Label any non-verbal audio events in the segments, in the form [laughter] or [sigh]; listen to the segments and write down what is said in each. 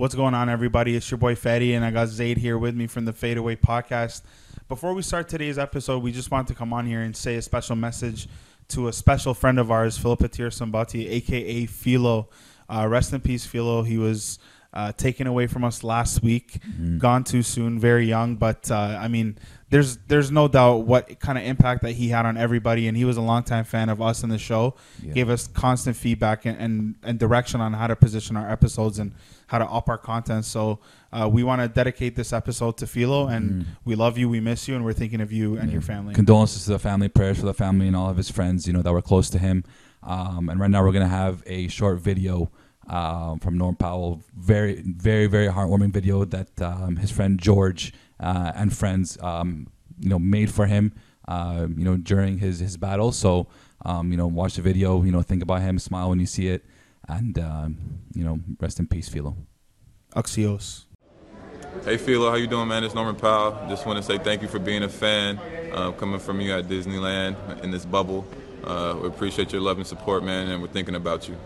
What's going on, everybody? It's your boy Fetty, and I got Zaid here with me from the Faedaway Podcast. Before we start today's episode, we just want to come on here and say a special message to a special friend of ours, Philip Atir Sambati, aka Philo. Uh, rest in peace, Philo. He was uh, taken away from us last week, gone too soon, very young. But uh, I mean, there's there's no doubt what kind of impact that he had on everybody, and he was a longtime fan of us in the show. Yeah. Gave us constant feedback and, and and direction on how to position our episodes and how to up our content. So uh, we want to dedicate this episode to Philo, and we love you, we miss you, and we're thinking of you and your family. Condolences to the family, prayers for the family and all of his friends, you know, that were close to him. Um, and right now we're gonna have a short video um, from Norm Powell, very, very, very heartwarming video that um, his friend George uh, and friends, um, you know, made for him, uh, you know, during his his battle. So, um, you know, watch the video, you know, think about him, smile when you see it, and um, you know, rest in peace, Philo. Axios. Hey Philo, how you doing, man? It's Norman Powell. Just want to say thank you for being a fan, uh, coming from you at Disneyland in this bubble. Uh, we appreciate your love and support, man, and we're thinking about you.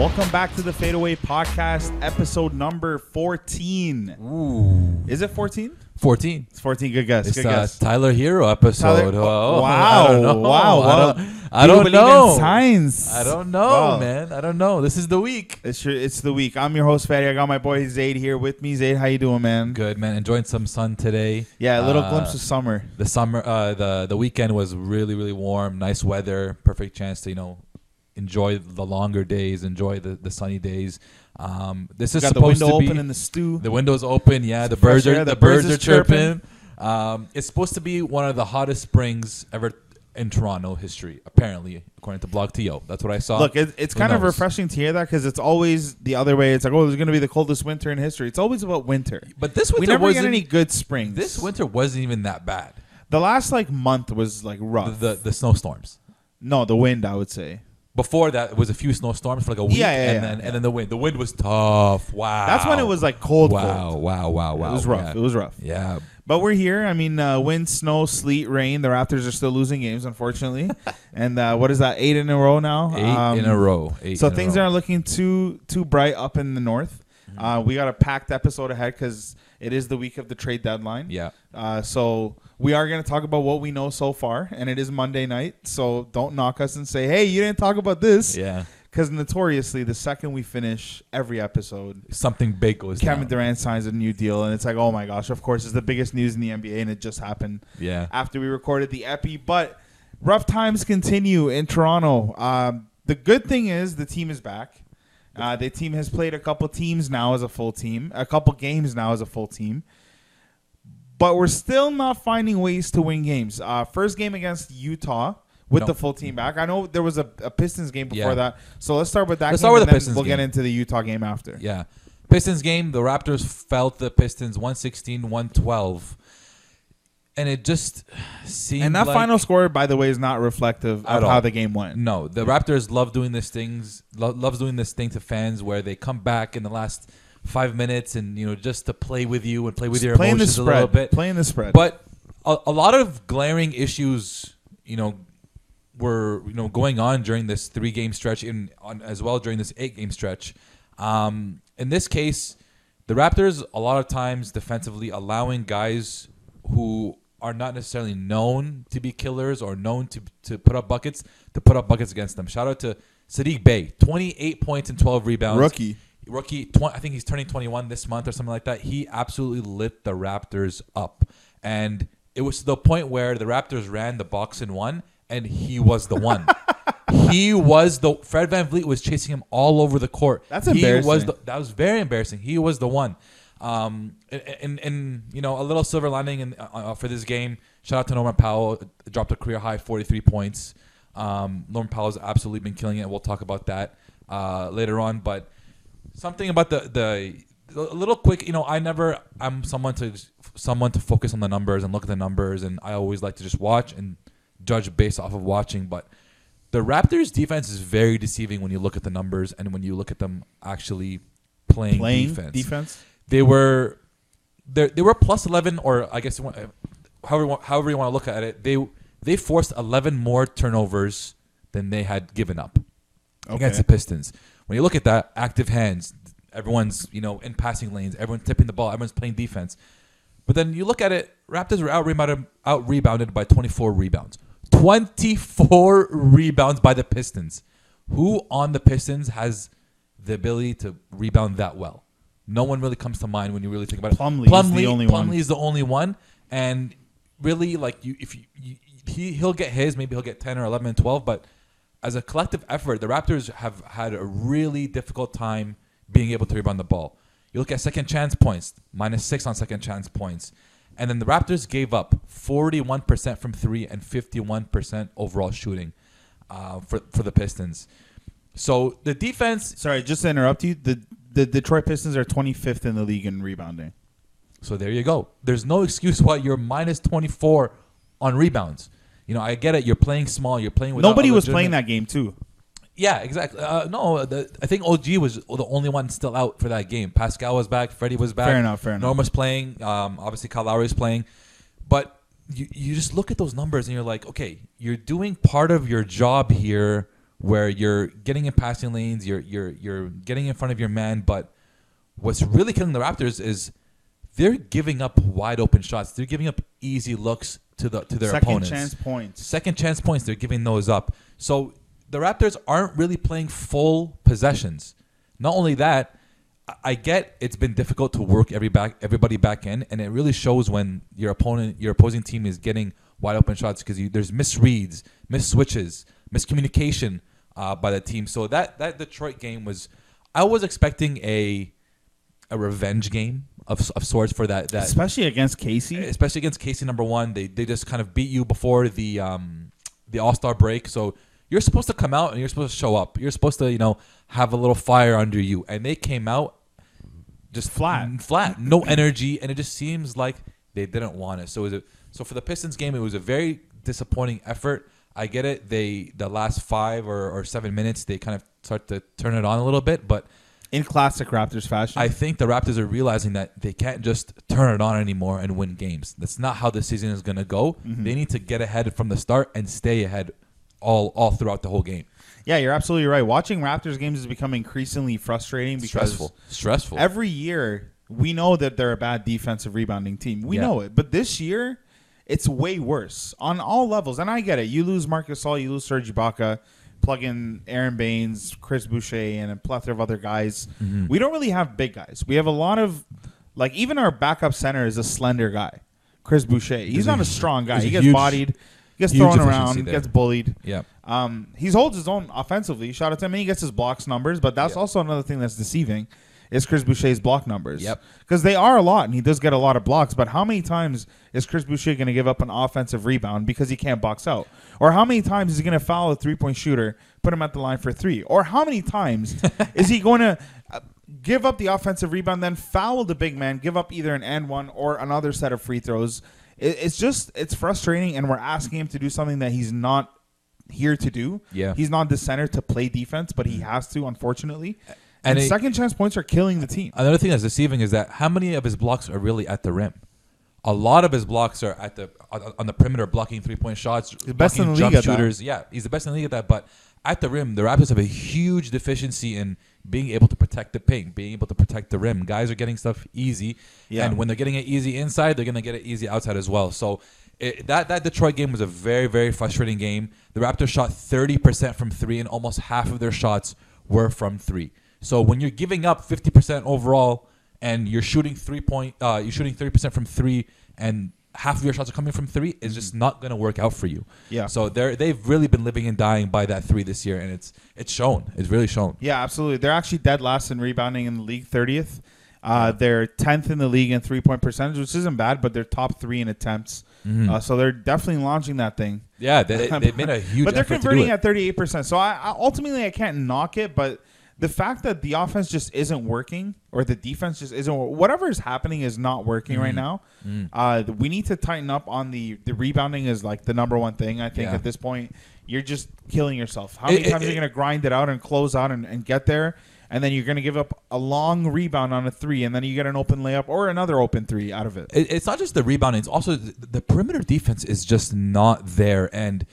Welcome back to the Faedaway Podcast, episode number 14. Ooh, Is it 14? fourteen. It's 14. Good guess. It's Good uh, guess. Tyler Herro episode. Tyler- Oh, wow. [laughs] I don't know. Wow. I don't, I don't know. Science. I don't know, Wow. man. I don't know. This is the week. It's your, it's the week. I'm your host, Fatty. I got my boy Zaid here with me. Zaid, how you doing, man? Good, man. Enjoying some sun today. Yeah, a little Uh, glimpse of summer. The summer, uh, the the weekend was really, really warm. Nice weather. Perfect chance to you know enjoy the longer days, enjoy the, the sunny days. Um, this is the supposed to be open in the stew. The window's open. Yeah, the birds are air, the, the birds, birds are chirping. chirping. Um, it's supposed to be one of the hottest springs ever in Toronto history, apparently, according to Blog TO. That's what I saw. Look, it, it's Who kind of refreshing to hear that because it's always the other way. It's like, oh, there's going to be the coldest winter in history. It's always about winter. But this winter We never get wasn't any good springs. This winter wasn't even that bad. the last like month was like The, rough. the the snowstorms. no, the wind, I would say. Before that, it was a few snowstorms for like a week, Yeah, yeah, and yeah, then and then the wind. The wind was tough. Wow. That's when it was like cold. Wow, cold. wow, wow, wow. It was rough. Yeah. It was rough. Yeah. But we're here. I mean, uh, wind, snow, sleet, rain. The Raptors are still losing games, unfortunately. [laughs] and uh, what is that? Eight in a row now. Eight Um, in a row. Eight So in a things row. aren't looking too too bright up in the north. Mm-hmm. Uh, we got a packed episode ahead because it is the week of the trade deadline. Yeah. Uh, so we are going to talk about what we know so far, and it is Monday night. So don't knock us and say, "Hey, you didn't talk about this," Yeah. because notoriously, the second we finish every episode, Something big goes Kevin down. Durant signs a new deal, and it's like, oh my gosh! Of course, it's the biggest news in the NBA, and it just happened Yeah. after we recorded the epi. But rough times continue in Toronto. Um, the good thing is the team is back. Uh, the team has played a couple teams now as a full team, a couple games now as a full team. But we're still not finding ways to win games. Uh, first game against Utah with No. the full team back. I know there was a, a Pistons game before Yeah. that, so let's start with that. Let's game start with and the Pistons We'll get into the Utah game after. Yeah. Pistons game, the Raptors felt the Pistons 116 112. And it just seemed And that like- final score, by the way, is not reflective of how the game went. No, the Raptors love doing this things lo- loves doing this thing to fans where they come back in the last 5 minutes and you know just to play with you and play with your playing the emotions a little bit. playing the spread. But a, a lot of glaring issues, you know, were you know going on during this three game stretch, in on as well during this eight game stretch. Um, in this case, the Raptors a lot of times defensively allowing guys who are not necessarily known to be killers or known to to put up buckets to put up buckets against them. Shout out to Sadiq Bey, twenty eight points and twelve rebounds Rookie. rookie. Tw- I think he's turning 21 this month or something like that. He absolutely lit the Raptors up, and it was to the point where the Raptors ran the box and one, and he was the one. [laughs] he was the Fred VanVleet was chasing him all over the court. That's He was embarrassing. the, that was very embarrassing. He was the one. Um, and, and, you know a little silver lining in, uh, uh, for this game. Shout out to Norman Powell, dropped a career high 43 points. Um, Norman Powell's absolutely been killing it. We'll talk about that uh, later on, but something about the the a little quick. You know, I never. I'm someone to someone to focus on the numbers and look at the numbers, and I always like to just watch and judge based off of watching. But the Raptors' defense is very deceiving when you look at the numbers and when you look at them actually playing, Playing defense. defense. They were they they were plus eleven, or I guess uh, however you want- however you want to look at it. They they forced eleven more turnovers than they had given up against the Pistons. When you look at that, active hands, everyone's you know in passing lanes, everyone's tipping the ball, everyone's playing defense. But then you look at it, Raptors were out um, rebounded, out rebounded by 24 rebounds. 24 rebounds by the Pistons. Who on the Pistons has the ability to rebound that well? No one really comes to mind when you really think about it. Plumlee is the only one. Plumlee is the only one, and really, like you, if you, you he he'll get his, maybe he'll get 10 or 11 and 12, but as a collective effort, the Raptors have had a really difficult time being able to rebound the ball. You look at second chance points, minus six on second chance points. And then the Raptors gave up 41% from three and 51% overall shooting uh, for, for the Pistons. So the defense, Sorry, just to interrupt you. The the Detroit Pistons are 25th in the league in rebounding. so there you go. There's no excuse why you're minus 24 on rebounds. You know, I get it. You're playing small. You're playing with Nobody was playing that game too. Yeah, exactly. Uh, no, the, I think OG was the only one still out for that game. Pascal was back. Freddie was back. Fair enough, fair enough. Norm was playing. Um, obviously, Kyle Lowry was playing. But you, you just look at those numbers and you're like, okay, you're doing part of your job here where you're getting in passing lanes, you're you're you're getting in front of your man. But what's really killing the Raptors is they're giving up wide open shots. They're giving up easy looks to the to their Second opponents. chance points. Second chance points, they're giving those up. So the Raptors aren't really playing full possessions. Not only that, I- I get it's been difficult to work every back everybody back in, and it really shows when your opponent, your opposing team, is getting wide open shots because there's misreads, miss switches, miscommunication uh, by the team. So that that Detroit game was, I was expecting a a revenge game of, of sorts for that that Especially against Casey. especially against Casey number one. They they just kind of beat you before the um the All Star break. So you're supposed to come out and you're supposed to show up. You're supposed to you know have a little fire under you, and they came out just Flat. flat, no energy, and it just seems like they didn't want it. So it was a, so for the Pistons game, it was a very disappointing effort. I get it. They the last five or, or seven minutes they kind of start to turn it on a little bit, but in classic Raptors fashion. I think the Raptors are realizing that they can't just turn it on anymore and win games. That's not how the season is going to go. Mm-hmm. They need to get ahead from the start and stay ahead all all throughout the whole game. yeah, you're absolutely right. Watching Raptors games has become increasingly frustrating because Stressful, stressful. every year we know that they're a bad defensive rebounding team. We Yeah. know it, but this year it's way worse on all levels. And I get it. You lose Marc Gasol, you lose Serge Ibaka, plug in Aron Baynes, Chris Boucher, and a plethora of other guys. Mm-hmm. We don't really have big guys. We have a lot of like even our backup center is a slender guy, Chris Boucher. He's not a- a strong guy. He gets huge- bodied, gets thrown around, there. gets bullied. yeah, Um, he holds his own offensively. Shout out to him. And he gets his blocks numbers, but that's Yeah. also another thing that's deceiving is Chris Boucher's block numbers. Yep. Because they are a lot, and he does get a lot of blocks. But how many times is Chris Boucher going to give up an offensive rebound because he can't box out? Or how many times is he going to foul a three point shooter, put him at the line for three? Or how many times [laughs] is he going to uh, give up the offensive rebound, then foul the big man, give up either an and one or another set of free throws? It's just it's frustrating, and we're asking him to do something that he's not here to do. Yeah. He's not the center to play defense, but he has to, unfortunately. And, And it- second chance points are killing the team. Another thing that's deceiving is that how many of his blocks are really at the rim? A lot of his blocks are at the on, the perimeter, blocking three point shots, the best in blocking the jump league at that. shooters. Yeah, he's the best in the league at that. But at the rim, the Raptors have a huge deficiency in being able to protect the paint, being able to protect the rim. Guys are getting stuff easy, Yeah. and when they're getting it easy inside, they're gonna get it easy outside as well. So. It, that that Detroit game was a very very frustrating game. The Raptors shot 30% from 3 and almost half of their shots were from 3. So when you're giving up 50% overall and you're shooting 3 point uh you're shooting 30% from 3 and half of your shots are coming from 3, it's just not going to work out for you. Yeah. So they're they've really been living and dying by that 3 this year and it's it's shown. It's really shown. Yeah, absolutely. They're actually dead last in rebounding in the league, 30th. Uh, they're 10th in the league in three point percentage, which isn't bad, but they're top three in attempts. Mm-hmm. Uh, so they're definitely launching that thing. Yeah, they, they made a [laughs] huge but they're effort to do converting at 38%. So I, I ultimately I can't knock it, but the fact that the offense just isn't working or the defense just isn't whatever is happening is not working right Mm-hmm. now. Uh, we need to tighten up on the the rebounding is like the number one thing. I think Yeah. at this point you're just killing yourself. How It- many it- times are you it- going to grind it out and close out and, and get there? And then you're going to give up a long rebound on a three, and then you get an open layup or another open three out of it. it, it's not just the rebounding; it's also the, the perimeter defense is just not there, and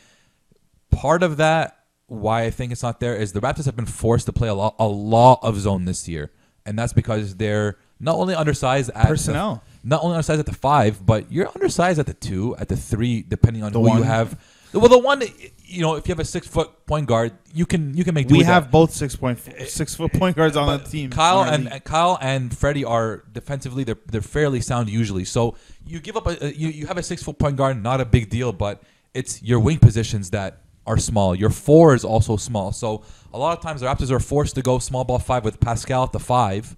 part of that why I think it's not there is the Raptors have been forced to play a lot, a lot of zone this year, and that's because they're not only undersized at the- Personnel. not only undersized at the five, but you're undersized at the two, at the three, depending on The who you have. Well, the one, you know, if you have a six foot point guard, you can you can make. do We have that. both six point six foot point guards on the team. Kyle and, and Kyle and Freddie are defensively they're they're fairly sound usually. So you give up a, a you, you have a six foot point guard, not a big deal, but it's your wing positions that are small. Your four is also small. So a lot of times the Raptors are forced to go small ball five with Pascal at the five,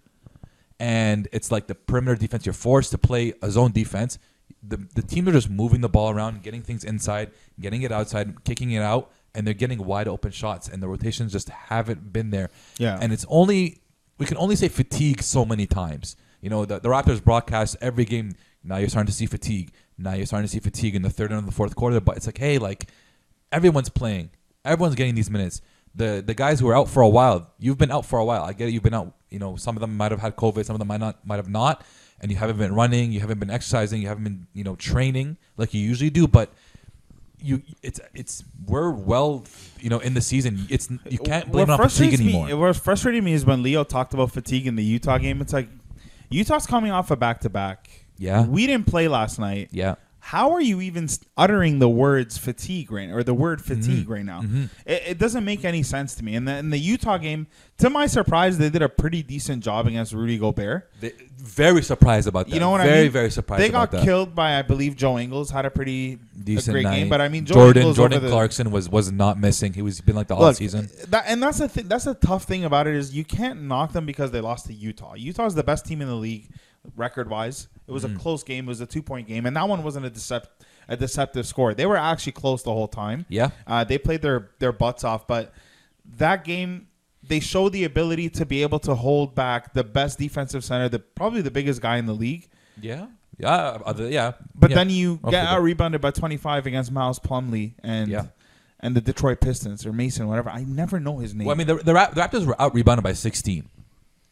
and it's like the perimeter defense. You're forced to play a zone defense. The the teams are just moving the ball around, getting things inside, getting it outside, kicking it out, and they're getting wide open shots, and the rotations just haven't been there. Yeah. and it's only we can only say fatigue so many times. You know, the, the Raptors broadcast every game. Now you're starting to see fatigue. Now you're starting to see fatigue in the third and the fourth quarter. But it's like, hey, like everyone's playing. Everyone's getting these minutes. The the guys who are out for a while, you've been out for a while. I get it. You've been out. You know, some of them might have had COVID. Some of them might not. Might have not. And you haven't been running. You haven't been exercising. You haven't been you know training like you usually do. But you, it's it's we're well you know in the season. It's you can't blame it on fatigue anymore. Me, what frustrating me is when Leo talked about fatigue in the Utah game. It's like Utah's coming off a back to back. Yeah. we didn't play last night. yeah. How are you even uttering the words fatigue right or the word fatigue Mm-hmm. right now? It, it doesn't make any sense to me. And in the Utah game, to my surprise, they did a pretty decent job against Rudy Gobert. They, very surprised about that. You know what very, I mean? very very surprised. They got that. killed by, I believe, Joe Ingles had a pretty Decent a great night. game. But I mean, Joe Jordan Ingles Jordan the, Clarkson was was not missing. He was been like the all Look, season. That, and that's the thing. that's the tough thing about it is you can't knock them because they lost to Utah. Utah is the best team in the league record wise. It was Mm-hmm. a close game. It was a two point game, and that one wasn't a decept a deceptive score. They were actually close the whole time. Yeah. uh, they played their their butts off, but that game they showed the ability to be able to hold back the best defensive center, the probably the biggest guy in the league. Yeah, yeah, other, yeah. But yeah. then you I'll get out rebounded by 25 against Miles Plumlee and Yeah. and the Detroit Pistons or Mason, whatever. I never know his name. Well, I mean, the, the Raptors were out rebounded by 16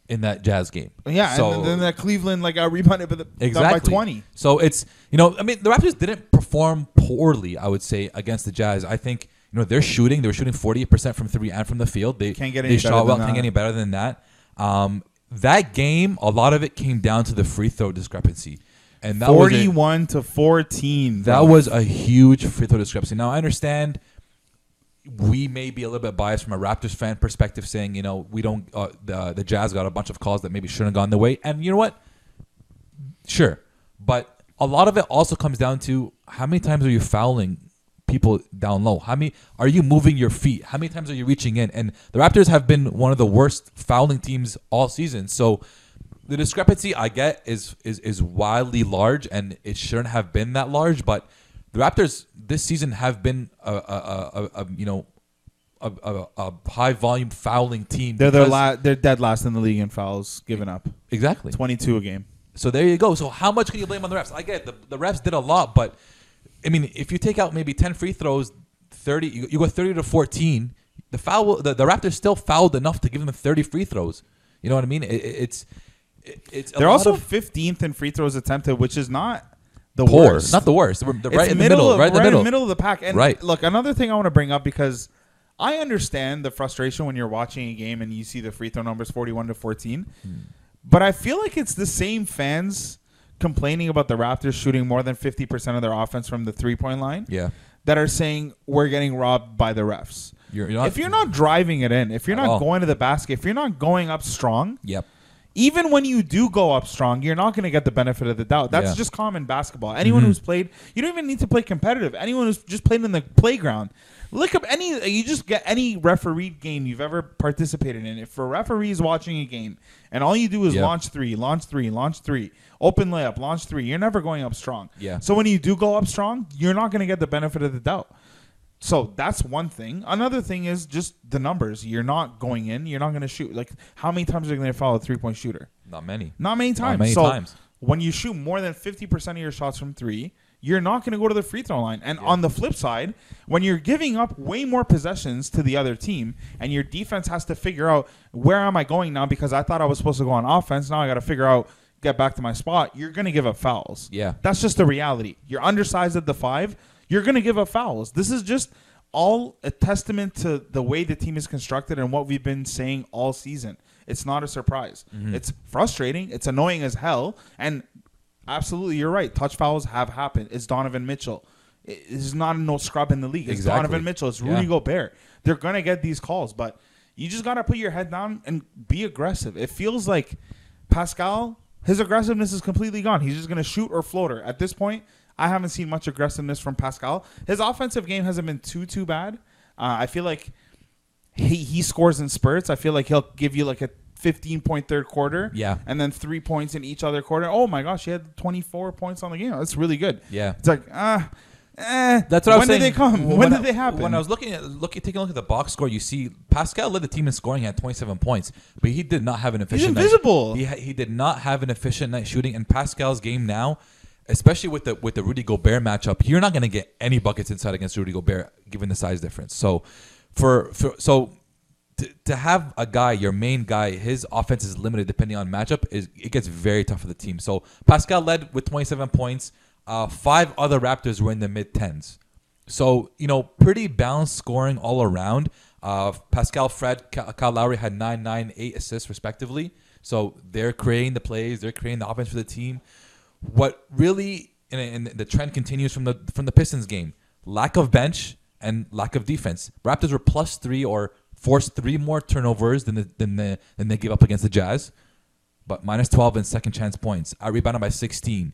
in that Jazz game. yeah, so and then, that Cleveland like out rebounded by, the, exactly by 20. So it's you know, I mean, the Raptors didn't perform poorly. I would say against the Jazz. I think you know they're shooting. They were shooting 48 percent from three and from the field. They Can't get any better shot well. than Can't that. get any better than that. Um, that game, a lot of it came down to the free throw discrepancy, and that was a- 41 to 14. That was a huge free throw discrepancy. Now I understand we may be a little bit biased from a Raptors fan perspective, saying you know we don't uh, the the Jazz got a bunch of calls that maybe shouldn't have gone their way, and you know what? Sure, but a lot of it also comes down to how many times are you fouling people down low? How many are you moving your feet? How many times are you reaching in? And the Raptors have been one of the worst fouling teams all season. So the discrepancy I get is is is wildly large, and it shouldn't have been that large. But the Raptors this season have been a, a, a, a, you know a, a, a high volume fouling team. They're their la- they're dead last in the league in fouls given up. exactly 22 a game. so there you go. So how much can you blame on the refs? I get it. The, the refs did a lot, but I mean, if you take out maybe ten free throws, thirty, you, you go thirty to fourteen. The foul, the, the Raptors still fouled enough to give them thirty free throws. You know what I mean? It, it- it's it, it's a They're lot also 15th in free throws attempted, which is not the poor, worst. not the worst. They're, they're right in the middle, of, right in the middle. of the pack. And Right. look, another thing I want to bring up because I understand the frustration when you're watching a game and you see the free throw numbers 41 to 14. Hmm. But I feel like it's the same fans complaining about the Raptors shooting more than 50% of their offense from the three-point line Yeah, that are saying we're getting robbed by the refs. You're- you're not- if you're not driving it in, if you're At not all. going to the basket, if you're not going up strong, yep. Even when you do go up strong, you're not going to get the benefit of the doubt. That's Yeah. just common basketball. Anyone Mm-hmm. who's played, you don't even need to play competitive. Anyone who's just played in the playground, look up any. You just get any refereed game you've ever participated in. If a referee is watching a game and all you do is Yeah. launch three, launch three, launch three, open layup, launch three, you're never going up strong. Yeah. So when you do go up strong, you're not going to get the benefit of the doubt. So that's one thing. Another thing is just the numbers. You're not going in. You're not going to shoot. Like how many times are you going to follow a three point shooter? Not many. Not many times. many so times. when you shoot more than 50% of your shots from three, you're not going to go to the free throw line. And on the flip side, when you're giving up way more possessions to the other team and your defense has to figure out where am I going now because I thought I was supposed to go on offense. Now I got to figure out, get back to my spot. You're going to give up fouls. Yeah. That's just the reality. You're undersized at the five. You're going to give up fouls. This is just all a testament to the way the team is constructed and what we've been saying all season. It's not a surprise. Mm-hmm. It's frustrating. It's annoying as hell. And absolutely, you're right. Touch fouls have happened. It's Donovan Mitchell. It- It's not a no scrub in the league. It's Exactly. Donovan Mitchell. It's Rudy Yeah. Gobert. They're gonna get these calls, but you just gotta put your head down and be aggressive. It feels like Pascal, his aggressiveness is completely gone. He's just gonna shoot or floater. At this point, I haven't seen much aggressiveness from Pascal. His offensive game hasn't been too too bad. Uh, I feel like he he scores in spurts. I feel like he'll give you like a 15 point third quarter. Yeah. And then three points in each other quarter. Oh my gosh, he had 24 points on the game. That's really good. Yeah. It's like, ah, eh. That's what I when was saying. When did they come? When, did they happen? When I was looking at looking taking a look at the box score, you see Pascal led the team in scoring at 27 points, but he did not have an efficient. night- invisible. He he did not have an efficient night shooting. And Pascal's game now, especially with the with the Rudy Gobert matchup, you're not going to get any buckets inside against Rudy Gobert given the size difference. So for, for so. To, to have a guy, your main guy, his offense is limited depending on matchup. Is it gets very tough for the team. So Pascal led with 27 points. Uh, five other Raptors were in the mid tens. So, you know, pretty balanced scoring all around. Uh, Pascal, Fred, Kyle Lowry had nine, nine, eight assists respectively. So they're creating the plays, they're creating the offense for the team. What really, and, and the trend continues from the from the Pistons game: lack of bench and lack of defense. Raptors were plus three or forced three more turnovers than the, than the than they gave up against the Jazz, but minus twelve in second chance points. I rebounded by sixteen.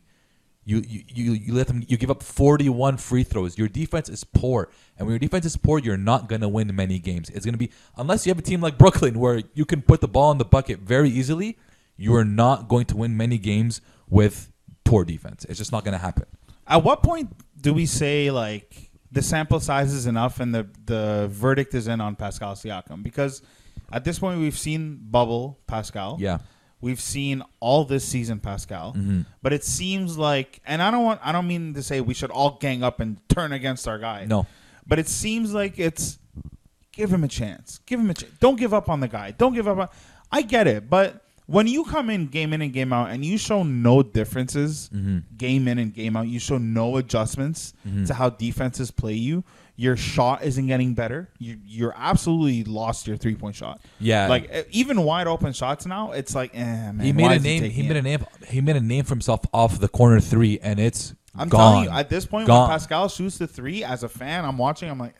You, you you you let them you give up 41 free throws. Your defense is poor. And when your defense is poor, you're not going to win many games. It's going to be unless you have a team like Brooklyn where you can put the ball in the bucket very easily, you are not going to win many games with poor defense. It's just not going to happen. At what point do we say like the sample size is enough and the the verdict is in on Pascal Siakam? Because at this point we've seen bubble Pascal. Yeah. We've seen all this season Pascal. Mm-hmm. But it seems like and I don't want I don't mean to say we should all gang up and turn against our guy. No. But it seems like it's give him a chance. Give him a chance. Don't give up on the guy. Don't give up on I get it, but when you come in game in and game out and you show no differences Mm-hmm. game in and game out, you show no adjustments to how defenses play you. Your shot isn't getting better. You you're absolutely lost your three point shot. Yeah. like even wide open shots now, it's like, eh, man. He made a name. He taking made a name. He made a name for himself off the corner three, and it's I'm gone. telling you, at this point, Gone. when Pascal shoots the three, as a fan, I'm watching. I'm like,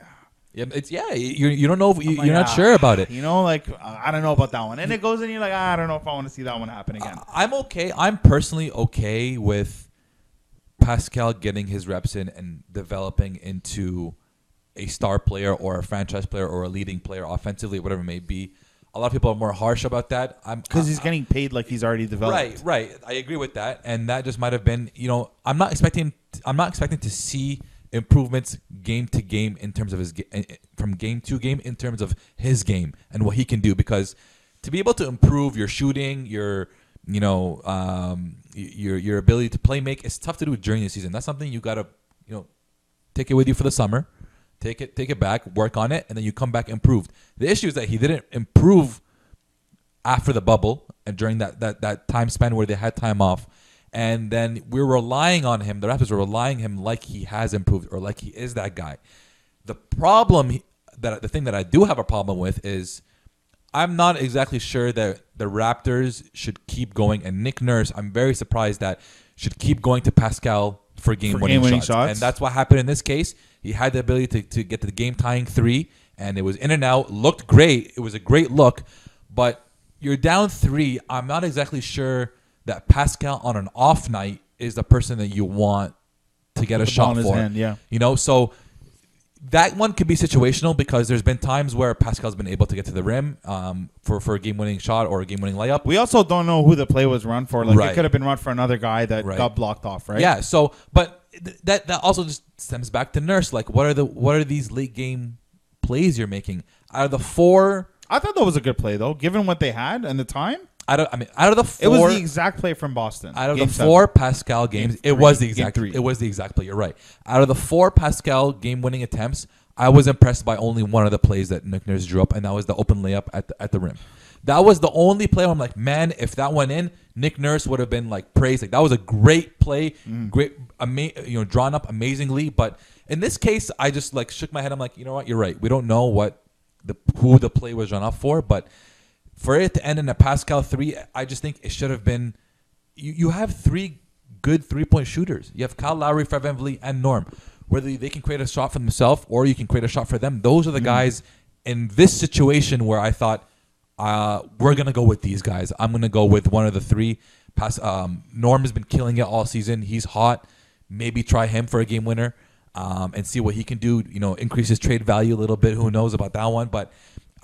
Yeah, it's yeah. You you don't know. If, you, like, you're not ah, sure about it. You know, like I don't know about that one, and it goes, and you're like, ah, I don't know if I want to see that one happen again. I'm okay. I'm personally okay with Pascal getting his reps in and developing into a star player or a franchise player or a leading player offensively, whatever it may be. A lot of people are more harsh about that. I'm because he's getting paid like he's already developed. Right, right. I agree with that, and that just might have been. You know, I'm not expecting. I'm not expecting to see improvements game to game in terms of his eh, eh, from game to game in terms of his game and what he can do. Because to be able to improve your shooting, your you know, um, your your ability to play make, it's tough to do during the season. That's something you gotta you know take it with you for the summer. Take it, take it back, work on it, and then you come back improved. The issue is that he didn't improve after the bubble and during that, that, that time span where they had time off. And then we're relying on him. The Raptors are relying him like he has improved or like he is that guy. The problem that the thing that I do have a problem with is I'm not exactly sure that the Raptors should keep going. And Nick Nurse, I'm very surprised that should keep going to Pascal for game winning game-winning shots. shots. And that's what happened in this case. He had the ability to, to get to the game tying three, and it was in and out. Looked great. It was a great look, but you're down three. I'm not exactly sure that Pascal on an off night is the person that you want to get a shot for. hand, yeah. You know, so that one could be situational because there's been times where Pascal's been able to get to the rim um, for, for a game winning shot or a game winning layup. We also don't know who the play was run for. Like Right. it could have been run for another guy that Right. got blocked off, right? Yeah. So, but th- that that also just stems back to Nurse. Like, what are the what are these late game plays you're making? Out of the four, I thought that was a good play though, given what they had and the time. Out of I mean, out of the It was the exact play from Boston. out of the seven. four Pascal games, Game it was the exact three. it was the exact play. You're right. Out of the four Pascal game winning attempts, I was impressed by only one of the plays that Nick Nurse drew up, and that was the open layup at the, at the rim. That was the only play where I'm like, man, if that went in, Nick Nurse would have been like praised. Like that was a great play, Mm. great, ama- you know, drawn up amazingly. But in this case, I just like shook my head. I'm like, you know what? You're right. We don't know what the who the play was drawn up for, but for it to end in a Pascal three, I just think it should have been. You, you have three good three point shooters. You have Kyle Lowry, Fred VanVleet, and Norm. Whether they can create a shot for themselves or you can create a shot for them, those are the guys in this situation where I thought uh, we're gonna go with these guys. I'm gonna go with one of the three. Pass. Um, Norm has been killing it all season. He's hot. Maybe try him for a game winner um, and see what he can do. You know, increase his trade value a little bit. Who knows about that one? But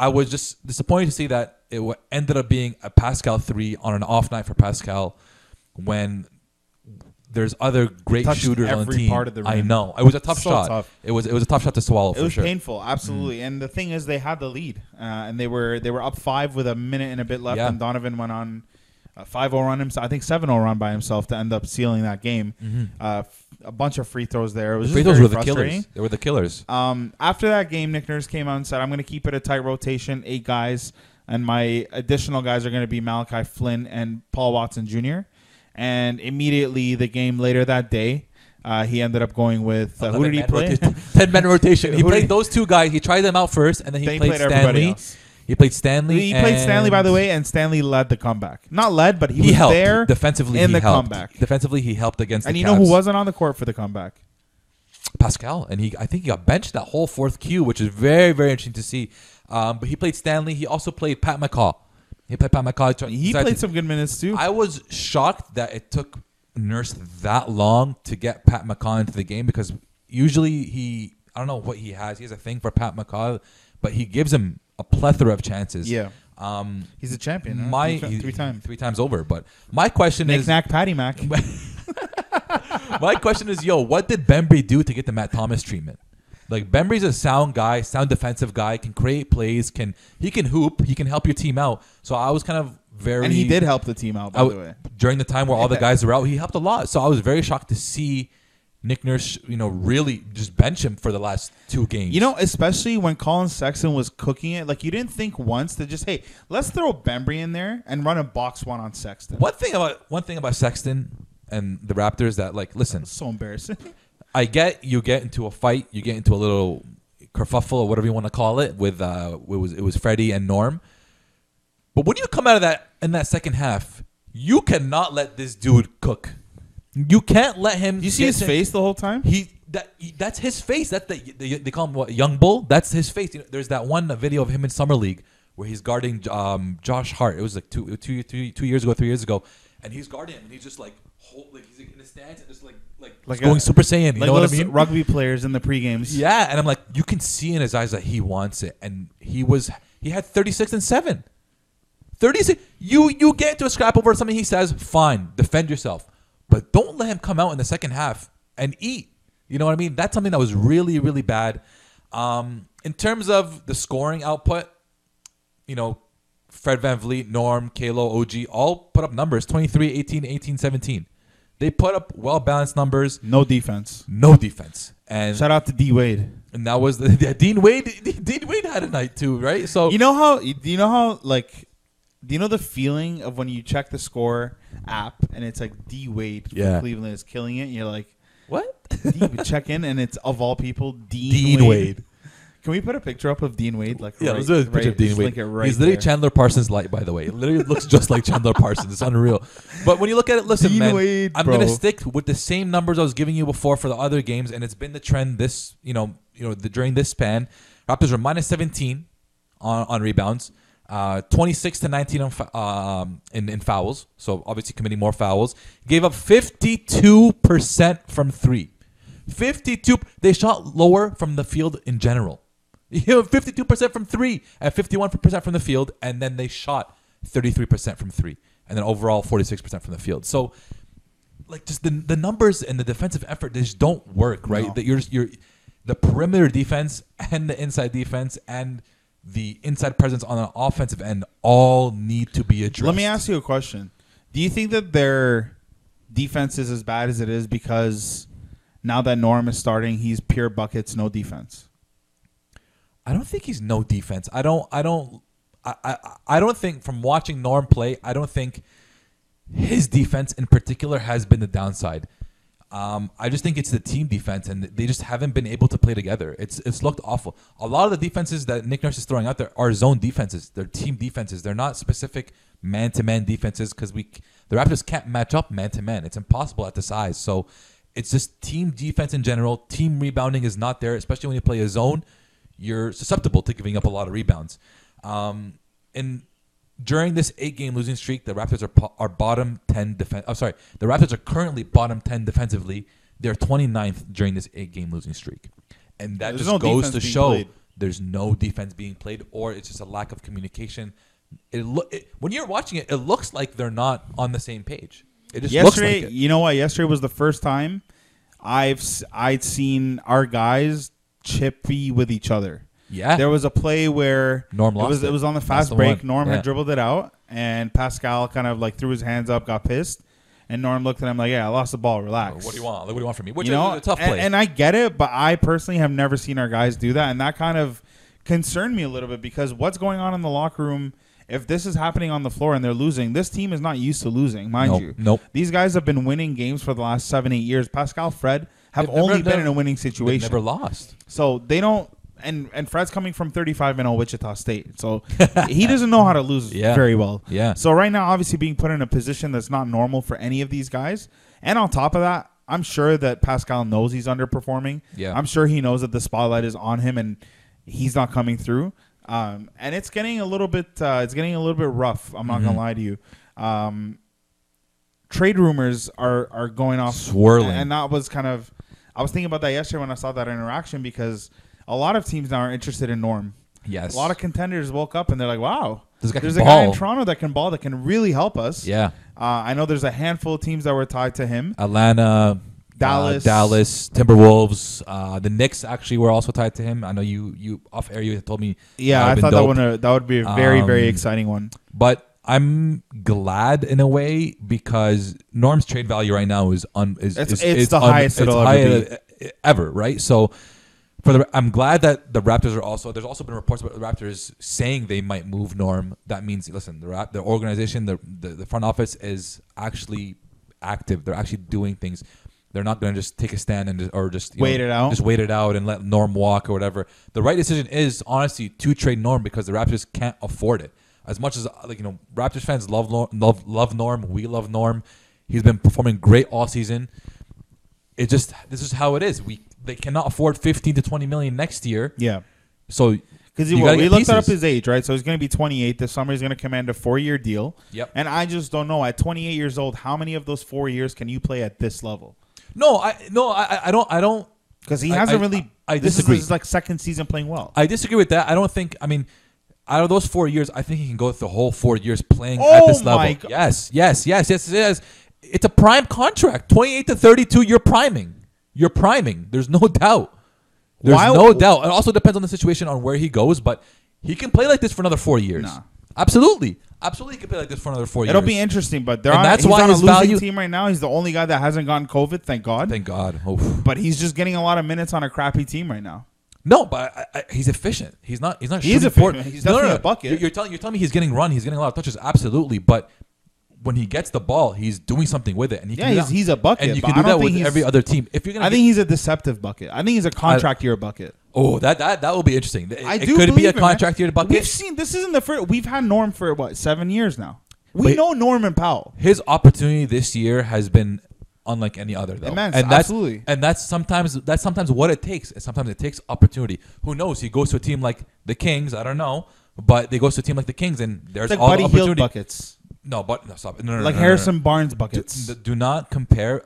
I was just disappointed to see that it ended up being a Pascal three on an off night for Pascal when there's other great Touched shooters on the team. part of the I know it was a tough So shot. tough. It was it was a tough shot to swallow It for was sure. Mm. painful, absolutely. And the thing is, they had the lead, uh, and they were they were up five with a minute and a bit left, Yeah. and Donovan went on a 5-0 run himself. I think 7-0 run by himself to end up sealing that game. Uh, f- a bunch of free throws there. It was Mm-hmm. Free throws were the killers. They were the killers. Um, after that game, Nick Nurse came out and said, "I'm going to keep it a tight rotation, eight guys, and my additional guys are going to be Malachi Flynn and Paul Watson Jr." And immediately, the game later that day, uh, he ended up going with uh, who did he play? rota- [laughs] Ten man rotation. [laughs] He played those two guys. He tried them out first, and then he played, played Stanley. He played Stanley. he played Stanley, by the way, and Stanley led the comeback. Not led, but he, He, was helped there defensively. in he the helped. comeback. Defensively, he helped against. And you know who wasn't on the court for the comeback? Pascal, and he I think he got benched that whole fourth Q, which is very very interesting to see. Um, but he played Stanley. He also played Pat McCaw. He played Pat McCaw. He played some good minutes too. I was shocked that it took Nurse that long to get Pat McCaw into the game because usually he I don't know what he has. He has a thing for Pat McCaw, but he gives him a plethora of chances. Yeah. Um, He's a champion. huh? my three, three times. three times over. But my question Nick is, Knack, Patty Mac. [laughs] my question is, yo, what did Bembry do to get the Matt Thomas treatment? Like Bembry's a sound guy, sound defensive guy, can create plays, can he can hoop, he can help your team out. So I was kind of very and he did help the team out, by I the way. during the time where all the guys were out, he helped a lot. So I was very shocked to see Nick Nurse, you know, really just bench him for the last two games. You know, especially when Collin Sexton was cooking it, like you didn't think once to just, hey, let's throw Bembry in there and run a box one on Sexton. one thing about one thing about Sexton and the Raptors that like, listen, So embarrassing. [laughs] I get you get into a fight, you get into a little kerfuffle or whatever you want to call it with uh it was it was Freddie and Norm. But when you come out of that in that second half, you cannot let this dude cook. You can't let him. you see his face the whole time? He that that's his face. That's the they, they call him what young bull. That's his face. You know, there's that one video of him in summer league where he's guarding um, Josh Hart. It was like two, two, two, two years ago, three years ago, and he's guarding him, and he's just like hold, like he's like in the stance and just like like, Like going a- Super Saiyan. You like know what I mean? rugby players in the pre-games. Yeah, and I'm like, you can see in his eyes that he wants it, and he was he had 36 and seven. 36. You you get into a scrap over something he says, fine, defend yourself, but don't let him come out in the second half and eat. You know what I mean? That's something that was really really bad. Um, in terms of the scoring output, you know, Fred VanVleet, Norm, Kalo, OG all put up numbers 23, 18, 18, 17. They put up well balanced numbers, No defense. no defense. And Shout out to D Wade. and that was the [laughs] yeah, Dean Wade. [laughs] Dean Wade had a night too, right? So You know how? Do you know how? Like, do you know the feeling of when you check the score app and it's like D Wade from Yeah. Cleveland is killing it? And you're like, what? D- check in, and it's of all people, Dean, Dean Wade. Can we put a picture up of Dean Wade? Like, Yeah, right, let's do a picture right- of Dean Wade. right He's literally there. Chandler Parsons light, by the way. It literally looks just like Chandler Parsons. It's unreal. But when you look at it, listen, Dean man, Wade, I'm bro. gonna stick with the same numbers I was giving you before for the other games, and it's been the trend this, you know, you know, the, during this span. Raptors were minus 17 on, on rebounds, uh, 26 to 19 on, fou- um, in, in fouls. So obviously committing more fouls. Gave up 52 percent from three. 52. They shot lower from the field in general. [laughs] You know, 52% from three and 51% from the field, and then they shot 33% from three, and then overall 46% from the field. So, like just the the numbers and the defensive effort just don't work, right? No. That you're you're the perimeter defense and the inside defense and the inside presence on the offensive end all need to be addressed. Let me ask you a question. Do you think that their defense is as bad as it is because now that Norm is starting, he's pure buckets, no defense? I don't think he's no defense. I don't. I don't. I, I, I don't think from watching Norm play, I don't think his defense in particular has been the downside. Um, I just think it's the team defense, and they just haven't been able to play together. It's it's looked awful. A lot of the defenses that Nick Nurse is throwing out there are zone defenses. They're team defenses. They're not specific man to man defenses because we the Raptors can't match up man to man. It's impossible at the size. So it's just team defense in general. Team rebounding is not there, especially when you play a zone. You're susceptible to giving up a lot of rebounds. Um, and during this eight game losing streak, the Raptors are are bottom ten defense. I'm oh, sorry, the Raptors are currently bottom ten defensively. They're 29th during this eight game losing streak, and that There's just no goes to show played. there's no defense being played, or it's just a lack of communication. It look it, when you're watching it, it looks like they're not on the same page. It just looks yesterday, like it. you know what? Yesterday was the first time I've I'd seen our guys chippy with each other. Yeah. there was a play where Norm it lost was it. it was on the fast the break. one. Norm Yeah. had dribbled it out, and Pascal kind of like threw his hands up, got pissed, and Norm looked at him like, "Yeah, I lost the ball. Relax." What do you want? What do you want from me? Which you know, is a tough and, play. and I get it, but I personally have never seen our guys do that, and that kind of concerned me a little bit because what's going on in the locker room? If this is happening on the floor and they're losing, this team is not used to losing, mind Nope, you. nope. These guys have been winning games for the last seven, eight years. Pascal, Fred have They've never- only been in a winning situation. never lost. So they don't. And and Fred's coming from 35 and 0 Wichita State, so [laughs] he doesn't know how to lose Yeah. very well. Yeah. So right now, obviously, being put in a position that's not normal for any of these guys, and on top of that, I'm sure that Pascal knows he's underperforming. Yeah. I'm sure he knows that the spotlight is on him and he's not coming through. Um, and it's getting a little bit. Uh, it's getting a little bit rough. I'm not Mm-hmm. gonna lie to you. Um, trade rumors are are going off Swirling. and that was kind of I was thinking about that yesterday when I saw that interaction because a lot of teams now are interested in Norm. Yes. A lot of contenders woke up and they're like, "Wow, This guy there's a guy in. Toronto that can ball that can really help us." Yeah. Uh, I know there's a handful of teams that were tied to him. Atlanta, Dallas. uh, Dallas, Timberwolves. Uh, the Knicks actually were also tied to him. I know you you off air you told me. Yeah, I thought that one uh, that would be a very very Um, exciting one. But I'm glad in a way because Norm's trade value right now is un is It's- is, it's is the highest it'll ever high- ever, right? So for the I'm glad that the Raptors are also there's also been reports about the Raptors saying they might move Norm. That means listen, the Rap, the organization, the, the the front office is actually active. They're actually doing things. They're not going to just take a stand and just, or just you Wait know, it out. just wait it out and let Norm walk or whatever. The right decision is honestly to trade Norm because the Raptors can't afford it. As much as uh, like you know, Raptors fans love Norm, love love Norm. We love Norm. He's been performing great all season. It just this is how it is. We they cannot afford 15 to 20 million next year. Yeah. So Because we looked up his age, right? So he's going to be 28 this summer. He's going to command a four-year deal. Yep. And I just don't know. At 28 years old, how many of those four years can you play at this level? no, I no, I I don't I don't Because he hasn't I- really. I this disagree. is his like second season playing well. I disagree with that. I don't think. I mean, out of those four years, I think he can go the whole four years playing Oh at this oh level. my God. Yes, yes, yes, yes. Is. It's a prime contract. Twenty-eight to thirty-two. You're priming. You're priming. There's no [laughs] doubt. There's Why- no doubt. It also depends on the situation on where he goes, but he can play like this for another four years. Nah. Absolutely, absolutely, he can play like this for another four years. It'll years. be interesting, but they're And on, that's he's why on a his losing value- team right now. He's the only guy that hasn't gotten COVID, thank God. Thank God. But he's just getting a lot of minutes on a crappy team right now. No, but I, I, he's efficient. He's not. He's not. He is shooting efficient. He's definitely a bucket. You're, you're telling. You're telling me he's getting run. He's getting a lot of touches. Absolutely, but when he gets the ball, he's doing something with it, and he Yeah, can he's- he's a bucket, and you can I do that with every other team. If you're gonna, I get- think he's a deceptive bucket. I think he's a contract year bucket. oh, that that that will be interesting. It, I it could be a it, contract year bucket. We've seen this isn't the first. We've had Norm for what seven years now. We But- know Norman Powell. his opportunity this year has been unlike any other though. Immense, and that's, absolutely. And that's sometimes that's sometimes what it takes. Sometimes it takes opportunity. Who knows? He goes to a team like the Kings. I don't know, but they goes to a team like the Kings, and there's It's like all Buddy the Hield opportunity. buckets, No, but no, stop. No, no, no, like no, no. Harrison Barnes Do, buckets. do not compare.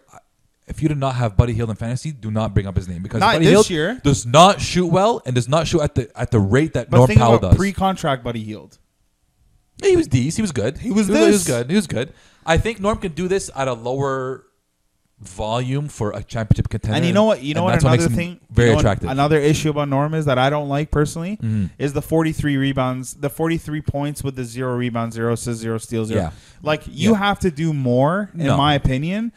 If you do not have Buddy Hield in fantasy, do not bring up his name because Not Buddy this Hield year. does not shoot well and does not shoot at the at the rate that but Norm think Powell about does. pre-contract Buddy Hield. Yeah, he was decent. He was good. He was He was this. good. He was good. I think Norm can do this at a lower volume for a championship contender. And you know what? You know what? Another him thing, very you know what attractive. Another issue about Norm is that I don't like personally Mhm. is the 43 rebounds, the 43 points with the zero rebounds, zero assists, zero steals. Zero. Yeah. Like you Yeah. have to do more, in No. my opinion.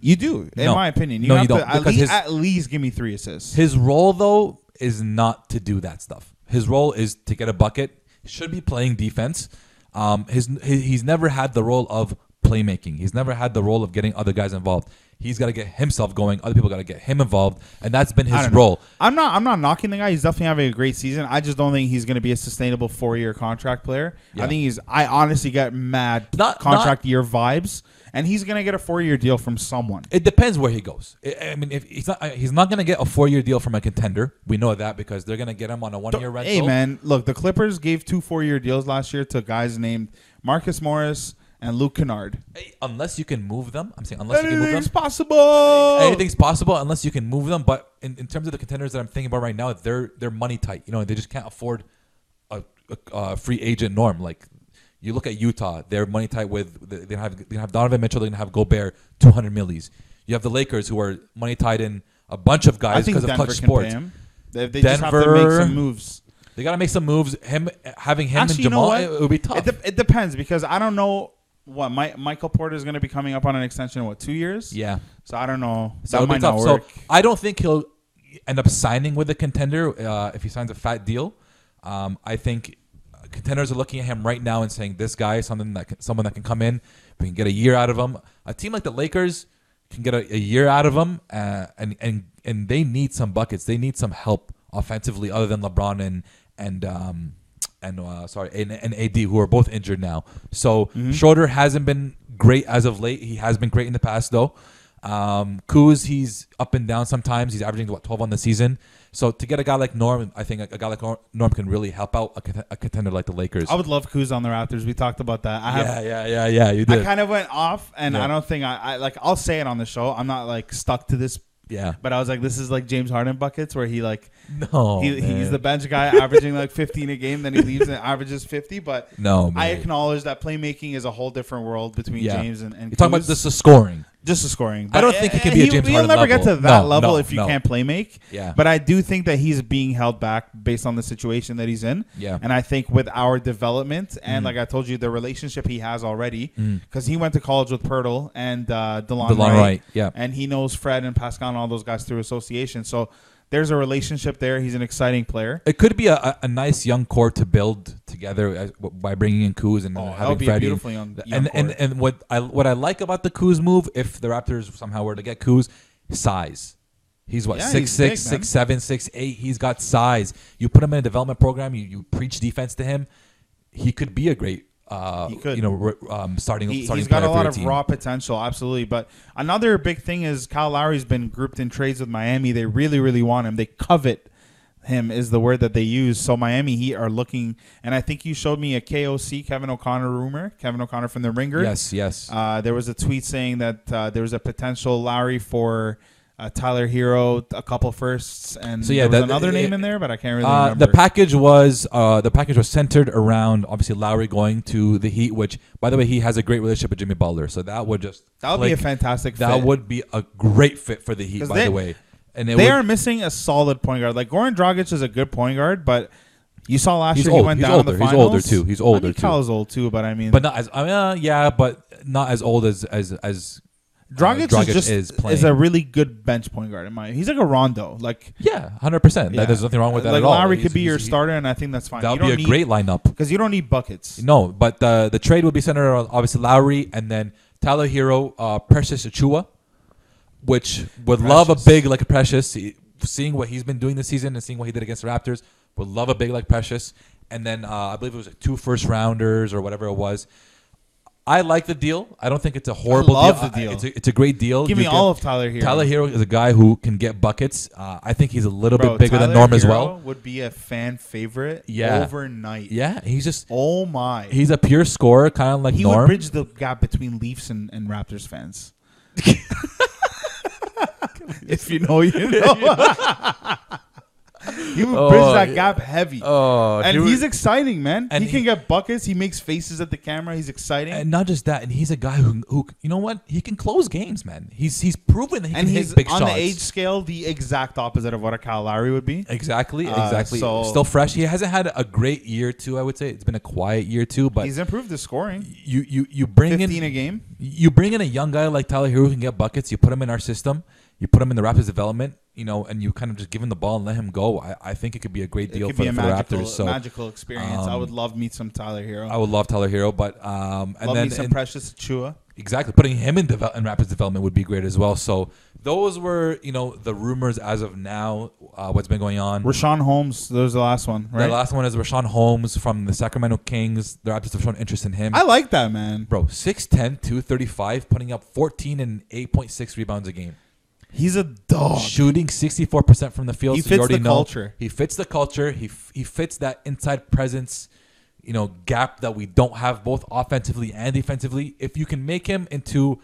You do, in No. my opinion. You No, have you don't, at least, his- at least give me three assists. His role though is not to do that stuff. His role is to get a bucket. He should be playing defense. Um, his, he- he's never had the role of playmaking. He's never had the role of getting other guys involved. He's got to get himself going. Other people got to get him involved, and that's been his role. I'm not. I'm not knocking the guy. He's definitely having a great season. I just don't think he's going to be a sustainable four year contract player. Yeah. I think he's. I honestly get mad Not- contract year vibes, and he's going to get a four year deal from someone. It depends where he goes. I I mean, if he's not, he's not going to get a four-year deal from a contender. We know that because they're going to get him on a one-year rental. Hey man, look, the Clippers gave two four year deals last year to guys named Marcus Morris and Luke Kennard. Unless you can move them, I'm saying unless you can move them. Anything's possible. Anything's possible unless you can move them. But in, in terms of the contenders that I'm thinking about right now, they're they're money tight. You know, they just can't afford a, a, a free agent norm. Like you look at Utah, they're money tight with they they have they have Donovan Mitchell, they're gonna have Gobert, 200 millies. You have the Lakers who are money tied in a bunch of guys because of Denver Klutch Sports. They, they just have to make some moves. They got to make some moves. Him having him Actually, and you know Jamal, it, it would be tough. It, de- it depends because I don't know what my, Michael Porter is going to be coming up on an extension in what two years. yeah. So I don't know. So that it'll might not work. So I don't think he'll end up signing with a contender uh, if he signs a fat deal. Um, I think contenders are looking at him right now and saying this guy is something that can, someone that can come in. We can get a year out of him. A team like the Lakers can get a, a year out of him, uh, and and and they need some buckets. They need some help offensively, other than LeBron and and um, and uh, sorry and, and AD who are both injured now. So Mm-hmm. Schroeder hasn't been great as of late. He has been great in the past though. Um, Kuz, he's up and down sometimes. He's averaging what twelve on the season. So to get a guy like Norm, I think a, guy like Norm can really help out a, a contender like the Lakers. I would love Kuz on the Raptors. We talked about that. I have. yeah, yeah, yeah, yeah. You did. I kind of went off, and Yeah. I don't think I, I like. I'll say it on the show. I'm not like stuck to this, yeah. but I was like, this is like James Harden buckets, where he like No, he, he's the bench guy, averaging like 15 a game. Then he leaves and averages 50. But no. I acknowledge that playmaking is a whole different world between Yeah. James and, and You're talking about Kuz. just the scoring. Just the scoring. I don't think he uh, can be a James He'll Harden never get to that No, level no, if you no. can't play make. Yeah. But I do think that he's being held back based on the situation that he's in. Yeah. And I think with our development and Mm. like I told you, the relationship he has already, Mm. because he went to college with Poeltl and uh, Delon, Delon Wright, Wright, yeah. and he knows Fred and Pascal and all those guys through association. So there's a relationship there. He's an exciting player. It could be a, a nice young core to build together as, by bringing in Kuz and Oh, having Freddie. beautiful young- young and, and core. and what I what I like about the Kuz move, if the Raptors somehow were to get Kuz, size. He's what Yeah, six he's six, big, six seven, six eight. He's got size. You put him in a development program. You, you preach defense to him. He could be a great, uh, He could. you know, um, starting He, starting has got a lot of team. raw potential, absolutely. But another big thing is Kyle Lowry's been grouped in trades with Miami. They really, really want him. They covet him is the word that they use. So Miami Heat are looking, and I think you showed me a KOC Kevin O'Connor rumor. Kevin O'Connor from the Ringer. Yes, yes. Uh, there was a tweet saying that uh, there was a potential Lowry for uh, Tyler Herro, a couple firsts, and So, yeah, there was that- another it- name in there, but I can't really Uh, remember. the package was uh, the package was centered around obviously Lowry going to the Heat, which by the way he has a great relationship with Jimmy Butler, so that would just that would be a fantastic. That fit. would be a great fit for the Heat. by they- the way. And it They would, are missing a solid point guard. Like Goran Dragic is a good point guard, but you saw last He's year old. he went He's down older. in the He's older, too. He's I older, mean, too. Kyle's old too, but I mean, but not as I mean, uh, yeah, but not as old as as as uh, Dragic, Dragic is just is is, a really good bench point guard in my. He's like a Rondo. Like yeah, hundred percent. There's nothing wrong with that Like at all. Lowry He's- could be your starter, and I think that's fine. That would be a need- great lineup. because you don't need buckets. No, but the the trade would be centered around obviously Lowry and then Tyler Herro, uh, Precious Achiuwa, which would love a big like Precious. Seeing what he's been doing this season and seeing what he did against the Raptors, would love a big like Precious. And then uh, I believe it was like two first rounders or whatever it was. I like the deal. I don't think it's a horrible I love deal. the deal. I- It's a, it's a great deal. Give You me can- all of Tyler Herro. Tyler Herro is a guy who can get buckets. Uh, I think he's a little Bro, bit bigger Tyler than Norm as well. Would be a fan favorite. Yeah. overnight. Yeah, he's just Oh my. he's a pure scorer, kind of like he Norm. would bridge the gap between Leafs and, and Raptors fans. [laughs] [laughs] if you know, you know. [laughs] He would Oh, bridge that yeah. gap heavy. Oh, and he he's exciting, man. and he can get buckets. He makes faces at the camera. He's exciting. And not just that, and he's a guy who, who you know what, he can close games, man. He's he's proven that he and can he's hit big on shots. the age scale the exact opposite of what a Kyle Lowry would be. Exactly, Uh, exactly. so- Still fresh. He hasn't had a great year too. I would say it's been a quiet year too. But He's improved his scoring. you you you bring 15 in a game. you bring in a young guy like Tyler Herro who can get buckets. You put him in our system. You put him in the Raptors development. You know, and you kind of just give him the ball and let him go. I, I think it could be a great It deal could for, be a for the magical, Raptors. So magical experience. I um, would love to meet some Tyler Herro. I would love Tyler Herro, but um, and love then me some and- Precious Achiuwa. exactly putting him in, devel- in Raptors development would be great as well. So those were you know the rumors as of now. Uh, what's been going on? Richaun Holmes. Was the last one, right? The last one is Richaun Holmes from the Sacramento Kings. The Raptors have shown interest in him. I like that man. Bro, 6'10", 235, putting up 14 and 8.6 rebounds a game. He's a dog. Shooting 64% from the field. He so fits you already the know. culture. He fits the culture. He, f- he fits that inside presence, you know, gap that we don't have both offensively and defensively. If you can make him into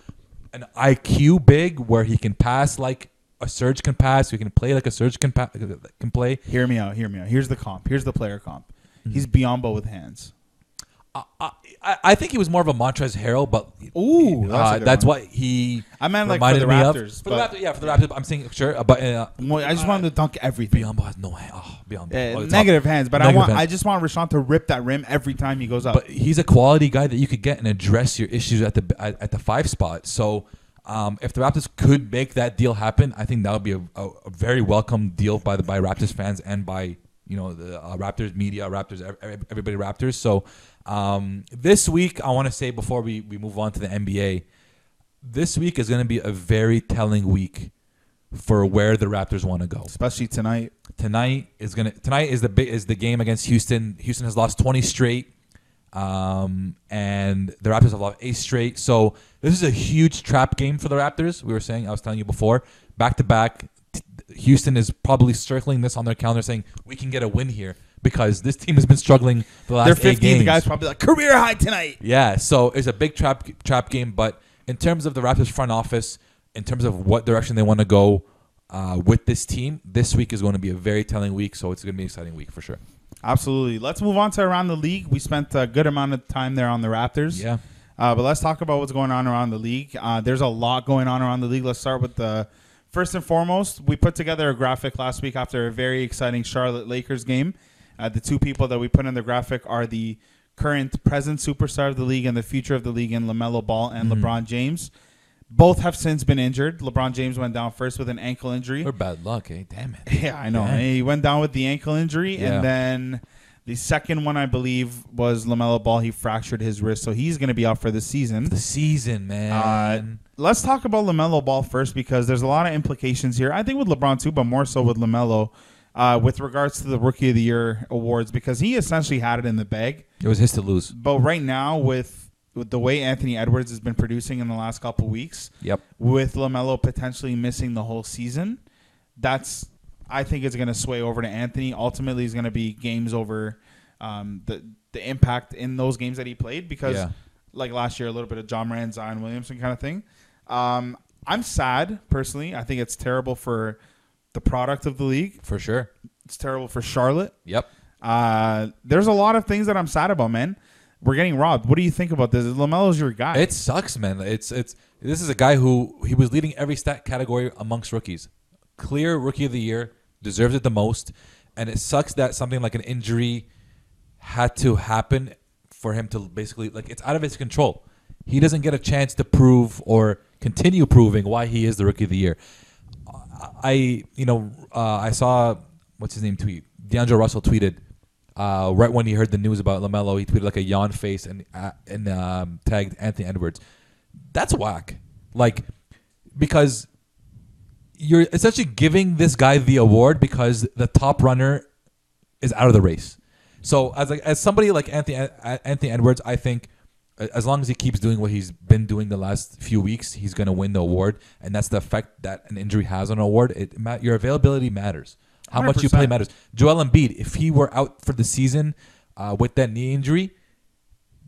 an IQ big where he can pass like a Serge can pass, he can play like a Serge can, pa- can play. Hear me out. Hear me out. Here's the comp. Here's the player comp. Mm-hmm. He's Biyombo with hands. I, I, I think he was more of a Montrezl Harrell, but Ooh, that's uh, that's what he. I meant like for reminded the. Raptors. For the Raptors, yeah, for the Raptors. I'm saying sure, uh, but uh, I just wanted to dunk everything. Biyombo has no hand. Oh, Biyombo. Uh, Oh, negative off. hands, but I want. hands. I just want Richaun to rip that rim every time he goes up. But he's a quality guy that you could get and address your issues at the at, at the five spot. So um, if the Raptors could make that deal happen, I think that would be a, a, a very welcome deal by the by Raptors fans and by you know the uh, Raptors media, Raptors, ev- ev- everybody Raptors. So um, this week, I want to say before we we move on to the NBA, this week is going to be a very telling week for where the Raptors want to go especially tonight. tonight is gonna tonight is the is the game against Houston. Houston has lost 20 straight, um, and the Raptors have lost eight straight. So this is a huge trap game for the Raptors. We were saying I was telling you before, back to back. Houston is probably circling this on their calendar, saying we can get a win here because this team has been struggling for the last They're eight 15. games. The guy's probably like career high tonight. Yeah, so it's a big trap trap game, but in terms of the Raptors front office, in terms of what direction they want to go uh, with this team, this week is going to be a very telling week. So it's going to be an exciting week for sure. Absolutely. Let's move on to around the league. We spent a good amount of time there on the Raptors. Yeah, Uh, but let's talk about what's going on around the league. Uh, there's a lot going on around the league. Let's start with the first and foremost. We put together a graphic last week after a very exciting Charlotte Lakers game. Uh, the two people that we put in the graphic are the current present superstar of the league and the future of the league in LaMelo Ball and LeBron James. Both have since been injured. LeBron James went down first with an ankle injury. or bad luck, eh? Damn it. [laughs] Yeah, I know. Yeah. He went down with the ankle injury, Yeah. and then the second one, I believe, was Lamelo Ball. He fractured his wrist, so he's going to be out for the season. The season, man. Uh, let's talk about Lamelo Ball first because there's a lot of implications here. I think with LeBron too, but more so with Lamelo, uh, with regards to the Rookie of the Year awards because he essentially had it in the bag. it was his to lose. But right now, with with the way Anthony Edwards has been producing in the last couple weeks, Yep. with Lamelo potentially missing the whole season, that's I think it's going to sway over to Anthony. Ultimately, is going to be games over um, the the impact in those games that he played because, Yeah. like last year, a little bit of Ja Morant, Zion Williamson kind of thing. Um, I'm sad personally. I think it's terrible for the product of the league. For sure. It's terrible for Charlotte. Yep. Uh, there's a lot of things that I'm sad about, man. We're getting robbed. What do you think about this? Lamelo's your guy. It sucks, man. It's it's this is a guy who he was leading every stat category amongst rookies. Clear rookie of the year, deserves it the most, and it sucks that something like an injury had to happen for him to basically like it's out of his control. He doesn't get a chance to prove or continue proving why he is the rookie of the year. I you know uh, I saw what's his name tweet. D'Angelo Russell tweeted uh, right when he heard the news about Lamelo. He tweeted like a yawn face and uh, and um, tagged Anthony Edwards. That's whack. Like because you're essentially giving this guy the award because the top runner is out of the race. So as like as somebody like Anthony Anthony Edwards, I think as long as he keeps doing what he's been doing the last few weeks, he's going to win the award, and that's the effect that an injury has on an award. It your availability matters. How much you play 100%. matters. Joel Embiid, if he were out for the season uh, with that knee injury,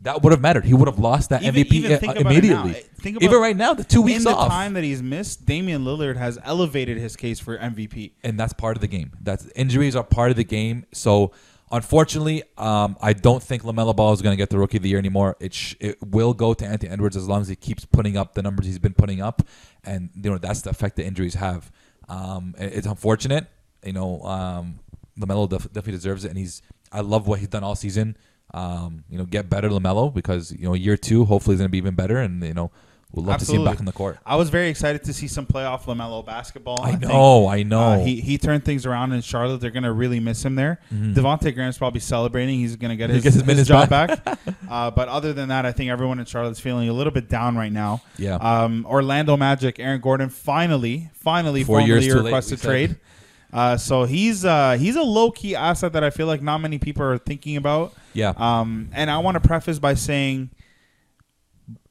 that would have mattered. He would have lost that Even- MVP even uh, think about it now. immediately. Think about- even right now, the two weeks in the time that he's missed, Damian Lillard has elevated his case for MVP. and that's part of the game. That's injuries are part of the game. So unfortunately, um, I don't think Lamelo Ball is going to get the Rookie of the Year anymore. It sh- it will go to Anthony Edwards as long as he keeps putting up the numbers he's been putting up, and you know that's the effect the injuries have. Um, it's unfortunate. You know, um, Lamelo def- definitely deserves it, and he's. I love what he's done all season. Um, you know, get better, Lamelo, because you know year two hopefully is going to be even better, and you know we'll love to see him back on the court. I was very excited to see some playoff Lamelo basketball. I think, know, I know. uh, he he turned things around in Charlotte. They're gonna really miss him there. Devonte' Graham's probably celebrating. He's gonna get Mm-hmm. His, his his, minutes job back. [laughs] uh, but other than that, I think everyone in Charlotte's feeling a little bit down right now. Yeah. Um, Orlando Magic, Aaron Gordon finally, finally, Four formally years too late, requested trade. Uh, so he's uh, he's a low key asset that I feel like not many people are thinking about. Yeah. Um, and I want to preface by saying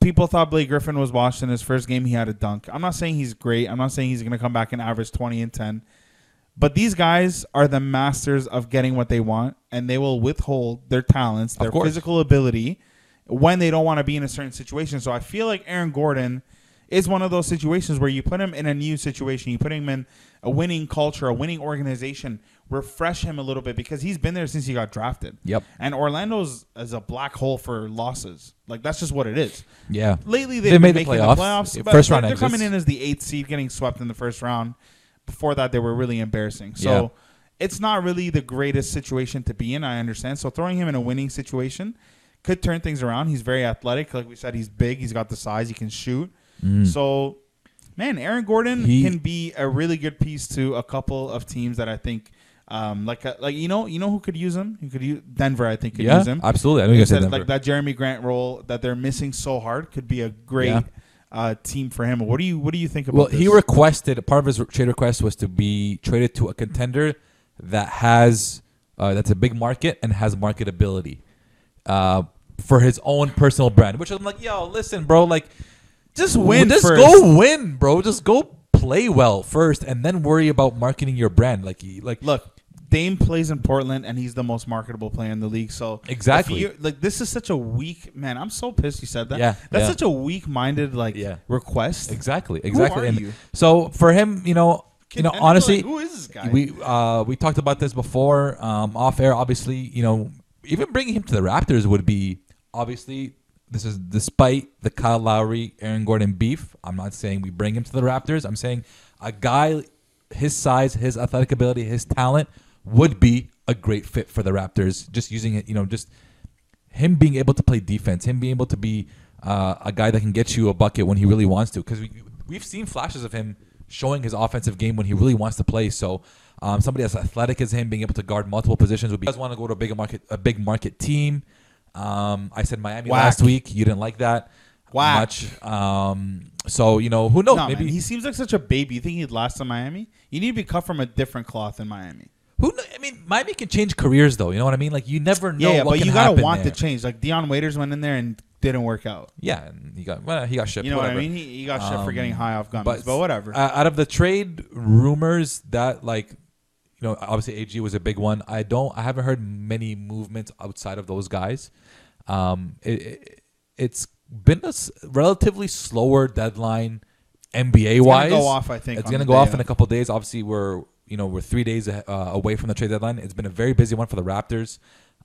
people thought Blake Griffin was washed in his first game. He had a dunk. I'm not saying he's great. I'm not saying he's going to come back and average 20 and 10. But these guys are the masters of getting what they want, and they will withhold their talents, their physical ability, when they don't want to be in a certain situation. So I feel like Aaron Gordon is one of those situations where you put him in a new situation, you put him in a winning culture, a winning organization, refresh him a little bit because he's been there since he got drafted. Yep. And Orlando's is a black hole for losses. Like that's just what it is. yeah. Lately They they've made been the playoffs. the playoffs. But first round they're exits. coming in as the eighth seed, getting swept in the first round. Before that, they were really embarrassing. So Yeah. it's not really the greatest situation to be in. I understand. So throwing him in a winning situation could turn things around. He's very athletic. Like we said, he's big. He's got the size. He can shoot. So, man, Aaron Gordon Mm. He- can be a really good piece to a couple of teams that I think. Um, like, uh, like you know, you know who could use him? You could use Denver? I think could Yeah, use him. absolutely. I know you said said, Denver. like that Jerami Grant role that they're missing so hard could be a great Yeah. uh, team for him. What do you What do you think about? Well, this? he requested part of his trade request was to be traded to a contender that has uh, that's a big market and has marketability uh, for his own personal brand. Which I'm like, yo, listen, bro, like just win. just first. go win, bro. Just go play well first, and then worry about marketing your brand. Like, like Look, Dame plays in Portland, and he's the most marketable player in the league. So Exactly. like this is such a weak man. I'm so pissed you said that. Yeah, that's yeah. such a weak-minded like Yeah. request. Exactly, exactly. are and you? so for him, you know, you know, And honestly, like, who is this guy? we uh, we talked about this before um, off air. Obviously, you know, even bringing him to the Raptors would be obviously this is despite the Kyle Lowry, Aaron Gordon beef. I'm not saying we bring him to the Raptors. I'm saying a guy his size, his athletic ability, his talent would be a great fit for the Raptors. Just using it, you know, just him being able to play defense, him being able to be uh, a guy that can get you a bucket when he really wants to. Because we we've seen flashes of him showing his offensive game when he really wants to play. So um, somebody as athletic as him, being able to guard multiple positions, would be. You guys want to go to a big market, a big market team. Um, I said Miami Whack. last week. You didn't like that Whack. much. Um, so you know who knows? no, maybe man, he seems like such a baby. You think he'd last in Miami? You need to be cut from a different cloth in Miami. who? kn- I mean, Miami can change careers though. You know what I mean? Like you never know. Yeah, yeah what but you gotta want there. the change. Like Dion Waiters went in there and didn't work out. Yeah, and he got well, he got shipped. You know whatever. what I mean? He, he got for Um, getting high off gummies, but, whatever. uh, out of the trade rumors that like, you know, obviously AG was a big one. I don't. I haven't heard many movements outside of those guys. Um, it, it it's been a s- relatively slower deadline NBA wise. It's gonna go off, I think, it's gonna go day off in a couple days. Obviously, we're you know we're three days uh, away from the trade deadline. It's been a very busy one for the Raptors.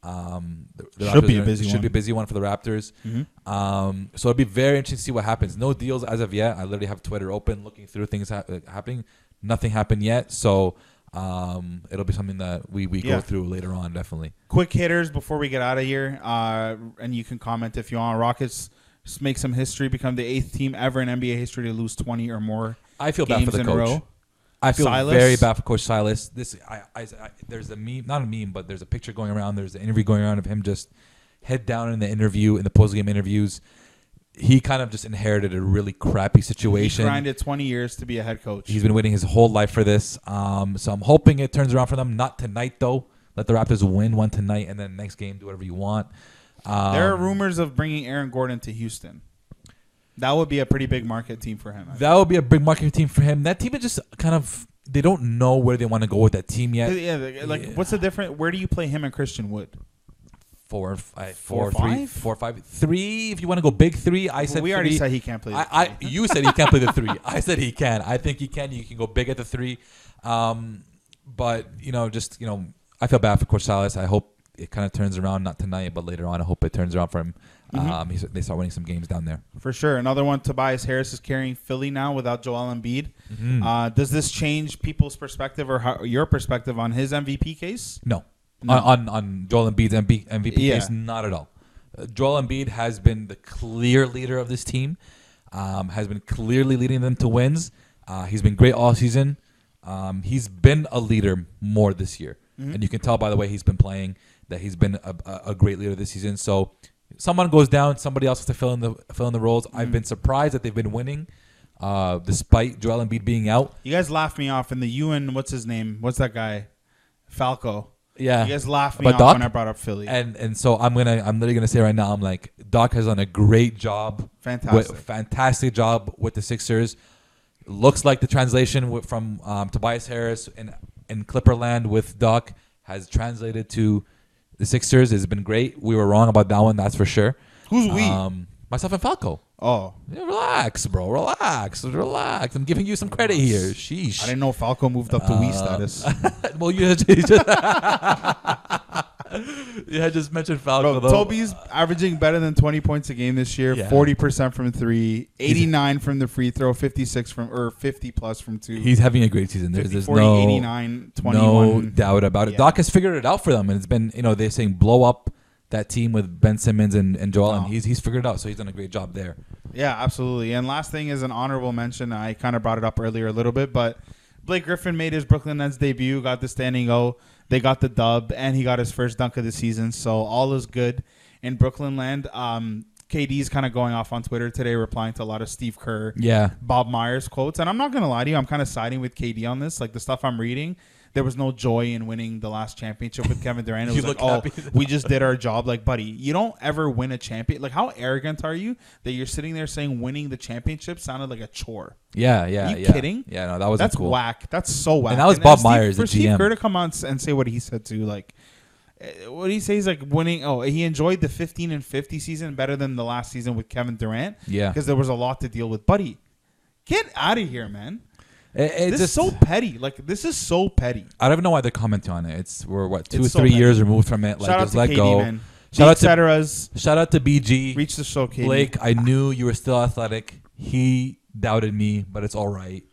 Um, the, the Should Raptors be a busy should one. be a busy one for the Raptors. Mm-hmm. Um, so it'll be very interesting to see what happens. No deals as of yet. I literally have Twitter open, looking through things hap- uh, happening. Nothing happened yet. So um, it'll be something that we, we Yeah. go through later on, definitely. quick hitters before we get out of here, uh, and you can comment if you want. Rockets make some history, become the eighth team ever in NBA history to lose twenty or more I feel bad for the coach. row. I feel Silas? very bad for Coach Silas. This, I, I, I, there's a meme, not a meme, but there's a picture going around. There's an interview going around of him just head down in the interview, in the post game interviews. He kind of just inherited a really crappy He situation. grinded twenty years to be a head coach. He's been waiting his whole life for this. Um, so I'm hoping it turns around for them. Not tonight though. Let the Raptors win one tonight, and then next game do whatever you want. Um, there are rumors of bringing Aaron Gordon to Houston. That would be a pretty big market team for him. I think. that would be a big market team for him. That team is just kind of they don't know where they want to go with that team yet. yeah, like Yeah. what's the difference? Where do you play him and Christian Wood? Four, five, Four, four, three, five? four, five, three. If you want to go big three, I said we already three. said he can't play. the I, I you said he can't play the three. [laughs] I said he can. I think he can. You can go big at the three. Um, but you know, just you know, I feel bad for Coach Silas. I hope it kind of turns around. Not tonight, but later on. I hope it turns around for him. Mm-hmm. Um, he's, they start winning some games down there. For sure. Another one, Tobias Harris is carrying Philly now without Joel Embiid. Mm-hmm. Uh, does this change people's perspective or how, your perspective on his MVP case? No, No. On, on on Joel Embiid's MB, MVP Yeah. case, not at all. Uh, Joel Embiid has been the clear leader of this team. Um, has been clearly leading them to wins. Uh, he's been great all season. Um, he's been a leader more this year, Mm-hmm. and you can tell by the way he's been playing that he's been a, a, great leader this season. So, someone goes down, somebody else has to fill in the fill in the roles. Mm-hmm. I've been surprised that they've been winning, uh, despite Joel Embiid being out. You guys laughed me off in the Ewan, what's his name? What's that guy? Falco. Yeah, You guys laughed me But off Doc? when I brought up Philly. And and so I'm gonna I'm literally gonna say right now I'm like Doc has done a great job, Fantastic. with, fantastic job with the Sixers. Looks like the translation wi- from um, Tobias Harris in in Clipperland with Doc has translated to the Sixers. It's been great. We were wrong about that one, that's for sure. Who's we? Um, myself and Falco. Oh, Yeah, relax, bro. Relax, relax. I'm giving you some credit here. Sheesh. I didn't know Falco moved up to Uh, status. [laughs] well, you had [laughs] just, you had just mentioned Falco. Bro. Toby's averaging better than 20 points a game this year. Yeah. 40% from three, 89 from the free throw, 56 from or 50 plus from two. He's having a great season. There's, 50, there's 40, no 89, 21. no doubt about it. Yeah. Doc has figured it out for them, and it's been you know they're saying blow up that team with Ben Simmons and, and Joel, and he's he's figured it out. So he's done a great job there. Yeah, absolutely. And last thing is an honorable mention. I kind of brought it up earlier a little bit, but Blake Griffin made his Brooklyn Nets debut, got the standing O. They got the dub, and he got his first dunk of the season. So all is good in Brooklyn land. Um, KD's kind of going off on Twitter today, replying to a lot of Steve Kerr, Yeah, Bob Myers quotes. And I'm not going to lie to you, I'm kind of siding with KD on this. Like the stuff I'm reading, there was no joy in winning the last championship with Kevin Durant. It [laughs] was like, oh, we just did our job. Like, buddy, you don't ever win a champion. Like, how arrogant are you that you're sitting there saying winning the championship sounded like a chore? yeah, yeah. you yeah. kidding? Yeah, no, that was That's cool. whack. That's so whack. And that was then Bob Steve- Myers, for the Steve GM. Kerr to come on and say what he said too. Like, uh, what he say? He's like winning. Oh, he enjoyed the 15 and 50 season better than the last season with Kevin Durant. Yeah. because there was a lot to deal with. Buddy, get out of here, man. It, it this just, is so petty. Like this is so petty. I don't even know why they're commenting on it. It's we're what two It's so three petty. years removed from it. Like Shout out just to let KD, go. man. Shout out to shout out to BG. reach the show, KD. Blake, I knew you were still athletic. He doubted me, but it's all right.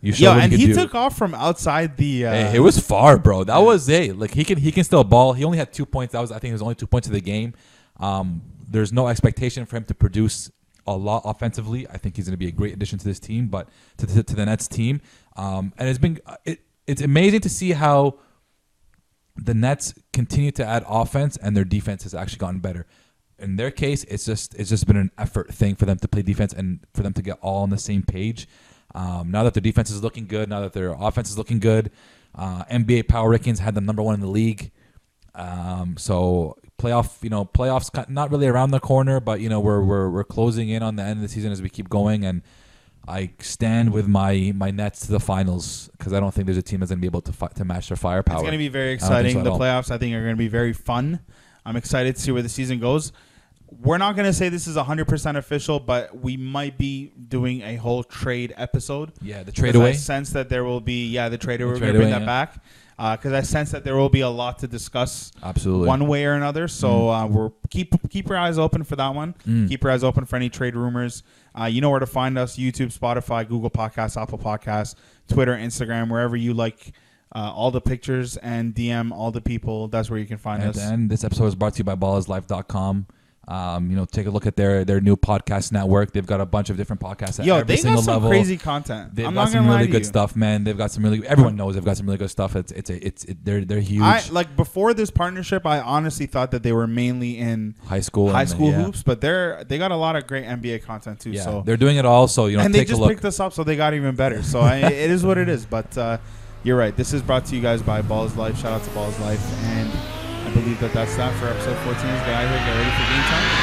You showed Yeah, and he do. took off from outside the. Uh, Hey, it was far, bro. That was hey, like he can he can still ball. He only had two points. That was I think it was only two points of the game. Um, there's no expectation for him to produce a lot offensively. I think he's going to be a great addition to this team, but to, to, to the Nets team. Um, and it's been it, it's amazing to see how the Nets continue to add offense and their defense has actually gotten better. In their case, it's just it's just been an effort thing for them to play defense and for them to get all on the same page. Um, now that their defense is looking good, now that their offense is looking good, uh, NBA power rankings had them number one in the league. Um, so playoff, you know, playoffs not really around the corner, but you know we're we're we're closing in on the end of the season as we keep going, and I stand with my my Nets to the finals because I don't think there's a team that's gonna be able to fi- to match their firepower. It's going to be very I don't think exciting. so the playoffs, I think, are going to be very fun. I'm excited to see where the season goes. We're not going to say this is 100% official, but we might be doing a whole trade episode. Yeah, the trade away. I sense that there will be, yeah, the trade away. We're going to bring that yeah. back because I sense that there will be a lot to discuss Absolutely. one way or another. So uh, we're keep keep your eyes open for that one. Mm. Keep your eyes open for any trade rumors. Uh, you know where to find us: YouTube, Spotify, Google Podcasts, Apple Podcasts, Twitter, Instagram, wherever you like. Uh, all the pictures and DM all the people. That's where you can find And, us. and this episode is brought to you by ballislife.com. Um, you know, take a look at their their new podcast network. They've got a bunch of different podcasts at Yo, every they single got some level. crazy content. They've I'm got some really good you. stuff, man. They've got some really. Everyone knows they've got some really good stuff. It's it's a, it's it, they're they're huge. I like before this partnership. I honestly thought that they were mainly in high school, high school yeah. hoops, but they're they got a lot of great NBA content too. Yeah, so they're doing it all. So you know, and they just picked us up, so they got even better. So I, [laughs] it is what it is. But uh, you're right. This is brought to you guys by Ballislife. Shout out to Ballislife, and I believe that that's that for episode 14. Let's get out of here. Get ready for game time.